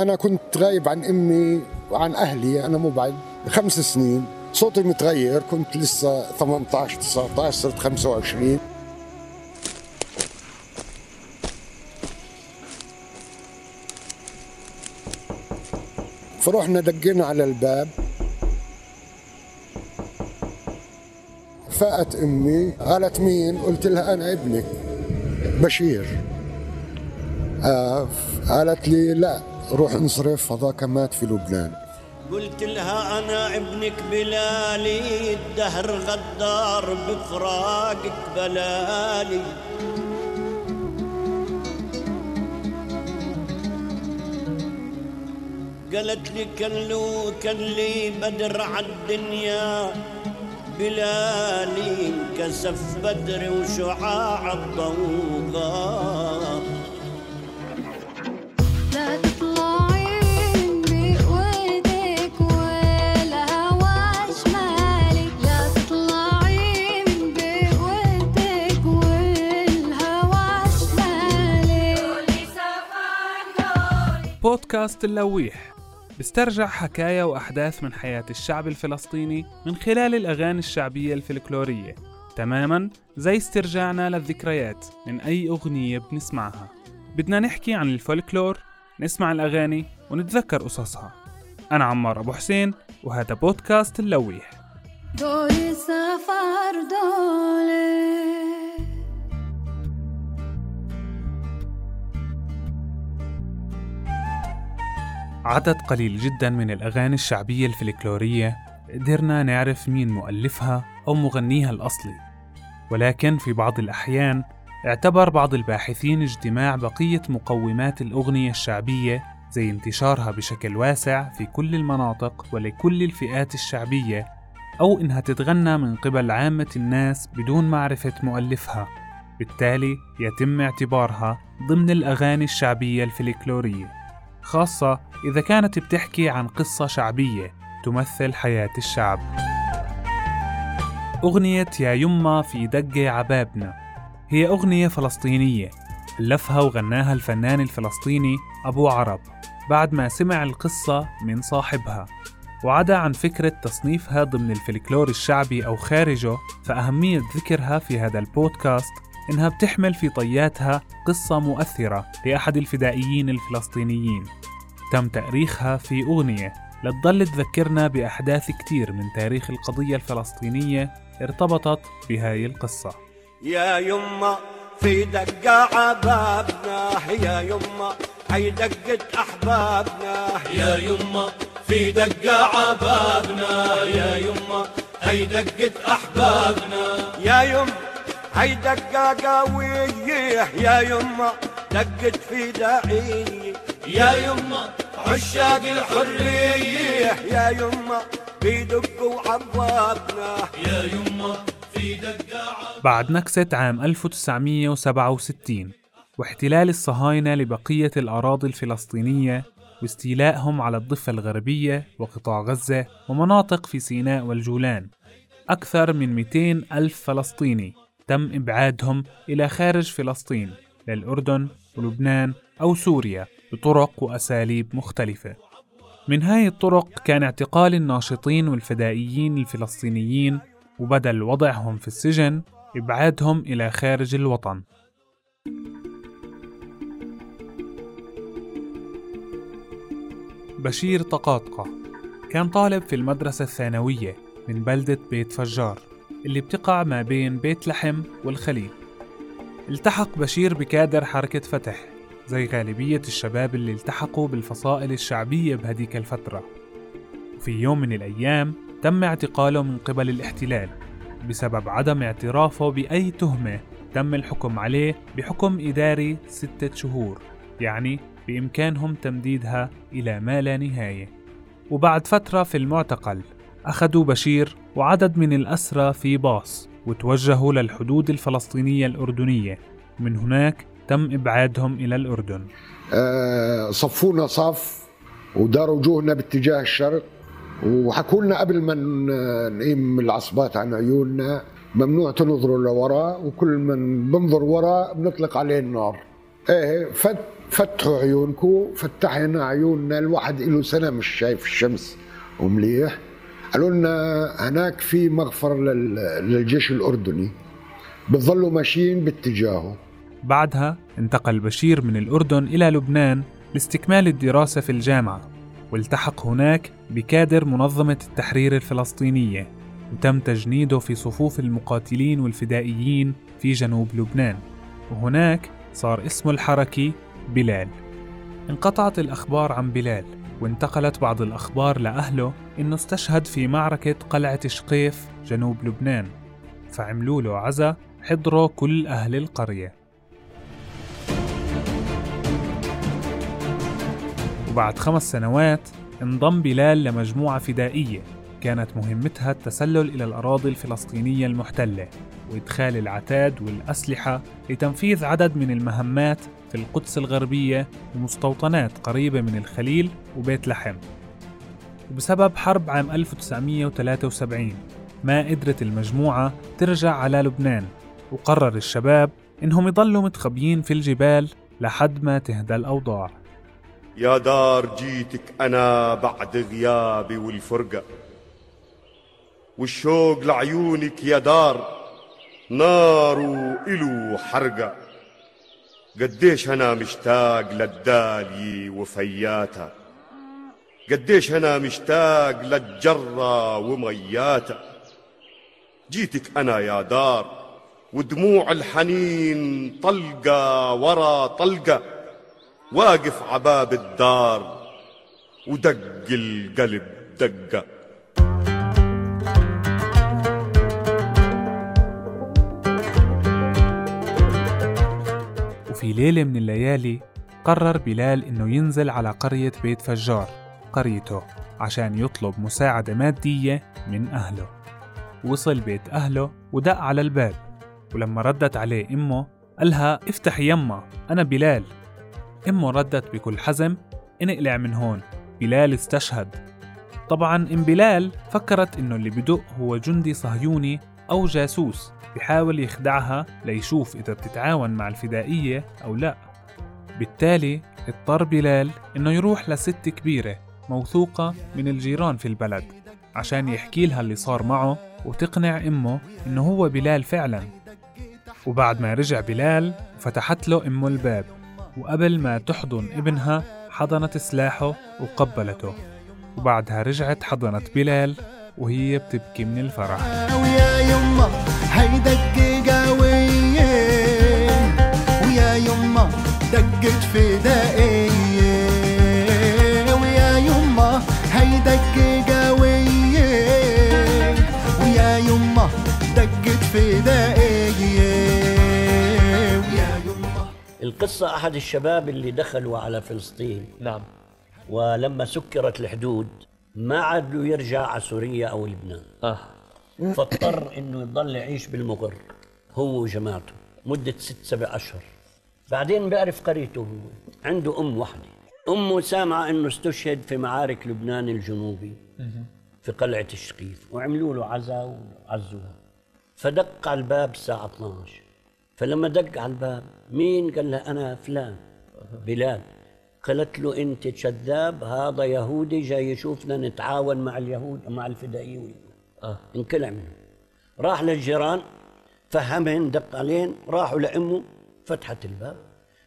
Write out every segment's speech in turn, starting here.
أنا كنت غايب عن أمي وعن أهلي أنا مو بعد خمس سنين. صوتي متغير كنت لسه 18 19 صرت 25 فرحنا دقينا على الباب. فاقت أمي قالت مين؟ قلت لها أنا ابنك بشير. آه قالت لي لا. روح انصرف هذاك مات في لبنان. قلت لها أنا ابنك بلالي الدهر غدار بفراقك بلالي. قالت لي كلو كلي بدر عالدنيا بلالي كسف بدر وشعاع الضوضاء. بودكاست اللويح. بسترجع حكايا وأحداث من حياة الشعب الفلسطيني من خلال الأغاني الشعبية الفلكلورية. تماما زي استرجاعنا للذكريات من أي أغنية بنسمعها. بدنا نحكي عن الفولكلور نسمع الأغاني ونتذكر قصصها. أنا عمار أبو حسين وهذا بودكاست اللويح. دولي سفر دولي. عدد قليل جدا من الأغاني الشعبية الفلكلورية قدرنا نعرف مين مؤلفها أو مغنيها الأصلي. ولكن في بعض الأحيان اعتبر بعض الباحثين اجتماع بقية مقومات الأغنية الشعبية زي انتشارها بشكل واسع في كل المناطق ولكل الفئات الشعبية أو إنها تتغنى من قبل عامة الناس بدون معرفة مؤلفها. بالتالي يتم اعتبارها ضمن الأغاني الشعبية الفلكلورية خاصة إذا كانت بتحكي عن قصة شعبية تمثل حياة الشعب. أغنية يا يما في دقة عبابنا. هي أغنية فلسطينية. ألفها وغناها الفنان الفلسطيني أبو عرب بعد ما سمع القصة من صاحبها. وعدا عن فكرة تصنيفها ضمن الفلكلور الشعبي أو خارجه فأهمية ذكرها في هذا البودكاست إنها بتحمل في طياتها قصة مؤثرة لأحد الفدائيين الفلسطينيين. تم تأريخها في أغنية لتضل تذكرنا بأحداث كتير من تاريخ القضية الفلسطينية ارتبطت بهاي القصة. يا يما في دقة عبابنا يا يما هي دقة أحبابنا. يا يما في دقة عبابنا يا يما هي دقة أحبابنا. يا يما هي دقة قوية يا يما دقة فدائية يا يما عشاق الحرية. يا يما بيدقوا عبابنا يا يما في دقة بعد نكسة عام 1967 واحتلال الصهاينة لبقية الأراضي الفلسطينية واستيلائهم على الضفة الغربية وقطاع غزة ومناطق في سيناء والجولان أكثر من 200 ألف فلسطيني. تم إبعادهم إلى خارج فلسطين للأردن ولبنان أو سوريا بطرق وأساليب مختلفة. من هاي الطرق كان اعتقال الناشطين والفدائيين الفلسطينيين وبدل وضعهم في السجن إبعادهم إلى خارج الوطن. بشير طقاطقة كان طالب في المدرسة الثانوية من بلدة بيت فجار. اللي بتقع ما بين بيت لحم والخليل. التحق بشير بكادر حركة فتح زي غالبية الشباب اللي التحقوا بالفصائل الشعبية بهديك الفترة. وفي يوم من الأيام تم اعتقاله من قبل الاحتلال بسبب عدم اعترافه بأي تهمة تم الحكم عليه بحكم إداري ستة شهور يعني بإمكانهم تمديدها إلى ما لا نهاية. وبعد فترة في المعتقل أخذوا بشير وعدد من الأسرى في باص وتوجهوا للحدود الفلسطينية الأردنية. من هناك تم إبعادهم إلى الأردن. آه، صفونا صف وداروا وجوهنا باتجاه الشرق. وحكوا لنا قبل ما نقيم العصبات عن عيوننا ممنوع تنظروا لوراء وكل من بنظر وراء بنطلق عليه النار. إيه فت فتحوا عيونكم فتحنا عيوننا الواحد له سنة مش شايف الشمس ومليح. قالوا لنا هناك في مغفر لل- للجيش الأردني. بتظلوا ماشيين باتجاهه. بعدها انتقل بشير من الأردن إلى لبنان لاستكمال الدراسة في الجامعة والتحق هناك بكادر منظمة التحرير الفلسطينية وتم تجنيده في صفوف المقاتلين والفدائيين في جنوب لبنان. وهناك صار اسمه الحركي بلال. انقطعت الأخبار عن بلال. وانتقلت بعض الأخبار لأهله إنه استشهد في معركة قلعة شقيف جنوب لبنان. فعملوا له عزا حضروا كل أهل القرية. وبعد خمس سنوات انضم بلال لمجموعة فدائية كانت مهمتها التسلل إلى الأراضي الفلسطينية المحتلة. وإدخال العتاد والأسلحة لتنفيذ عدد من المهمات في القدس الغربية ومستوطنات قريبة من الخليل وبيت لحم. وبسبب حرب عام 1973 ما قدرت المجموعة ترجع على لبنان وقرر الشباب إنهم يضلوا متخبيين في الجبال لحد ما تهدى الأوضاع. يا دار جيتك أنا بعد غيابي والفرقة والشوق لعيونك يا دار نار وإلو حرقة قديش أنا مشتاق للدالي وفياتها قديش أنا مشتاق للجرة ومياتها جيتك أنا يا دار ودموع الحنين طلقة ورا طلقة واقف عباب الدار ودق القلب دقة وفي ليلة من الليالي قرر بلال إنه ينزل على قرية بيت فجار قريته عشان يطلب مساعدة مادية من أهله. وصل بيت أهله ودق على الباب ولما ردت عليه أمه قالها افتح يما أنا بلال. أمه ردت بكل حزم انقلع من هون. بلال استشهد. طبعا ام بلال فكرت إنه اللي بدق هو جندي صهيوني أو جاسوس بحاول يخدعها ليشوف إذا بتتعاون مع الفدائية أو لا. بالتالي اضطر بلال إنه يروح لست كبيرة موثوقة من الجيران في البلد عشان يحكي لها اللي صار معه وتقنع إمه إنه هو بلال فعلا. وبعد ما رجع بلال فتحت له إمه الباب وقبل ما تحضن ابنها حضنت سلاحه وقبلته. وبعدها رجعت حضنت بلال وهي بتبكي من الفرح. ويا يما هيدك قوية. ويا يما دقت فدائية. ويا يما هيدك قوية. ويا يما دقت فدائية. ويا يما القصة أحد الشباب اللي دخلوا على فلسطين. نعم. ولما سكرت الحدود ما عاد له يرجع على سوريا أو لبنان. آه. فاضطر إنه يضل يعيش بالمغر هو وجماعته مدة ست سبع أشهر. بعدين بيعرف قريته هو عنده أم وحدة. أمه سامعة أنه استشهد في معارك لبنان الجنوبي في قلعة الشقيف وعملوا له عزا وعزوها. فدق على الباب الساعة 12 فلما دق على الباب مين قال له أنا فلان. بلال. قالت له أنت كذاب هذا يهودي جاي يشوفنا نتعاون مع اليهود مع الفدائيين آه. انكلع منه راح للجيران فهمهن دق عليهن راحوا لأمه فتحت الباب.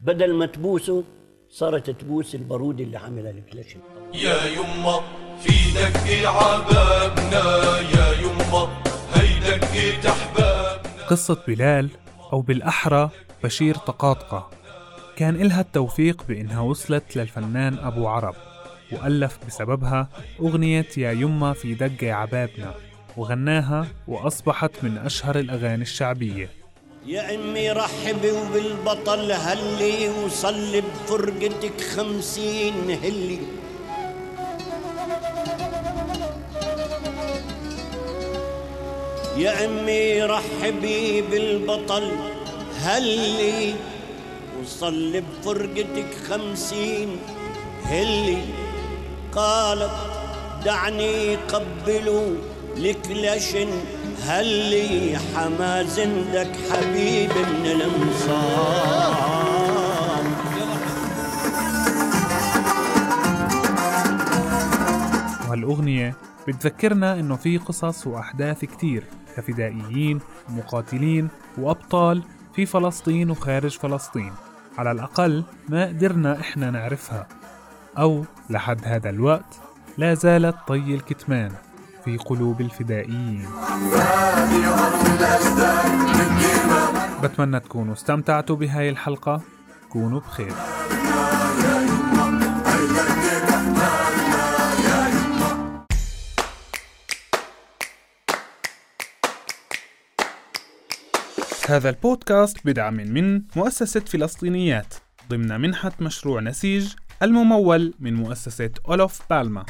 بدل ما تبوسه صارت تبوس البارود اللي عاملها الكلاشين يا يما في دق عبابنا. يا يما هي دقة أحبابنا قصة بلال أو بالأحرى بشير طقاطقة كان إلها التوفيق بإنها وصلت للفنان أبو عرب وألف بسببها أغنية يا يما في دق عبابنا وغناها وأصبحت من أشهر الأغاني الشعبية. يا امي رحبي وبالبطل هلي وصلي بفرقتك خمسين هلي. يا امي رحبي بالبطل هلي. صلي بفرقتك خمسين. هلي قالت دعني قبلوا لك لشن. هلي حما زندك حبيب من الأنصار. وهالأغنية بتذكرنا إنه في قصص وأحداث كتير. كفدائيين ومقاتلين وأبطال في فلسطين وخارج فلسطين. على الأقل ما قدرنا إحنا نعرفها. أو لحد هذا الوقت لا زالت طي الكتمان في قلوب الفدائيين. بتمنى تكونوا استمتعتوا بهاي الحلقة. كونوا بخير. هذا البودكاست بدعم من مؤسسة فلسطينيات ضمن منحة مشروع نسيج الممول من مؤسسة أولوف بالما.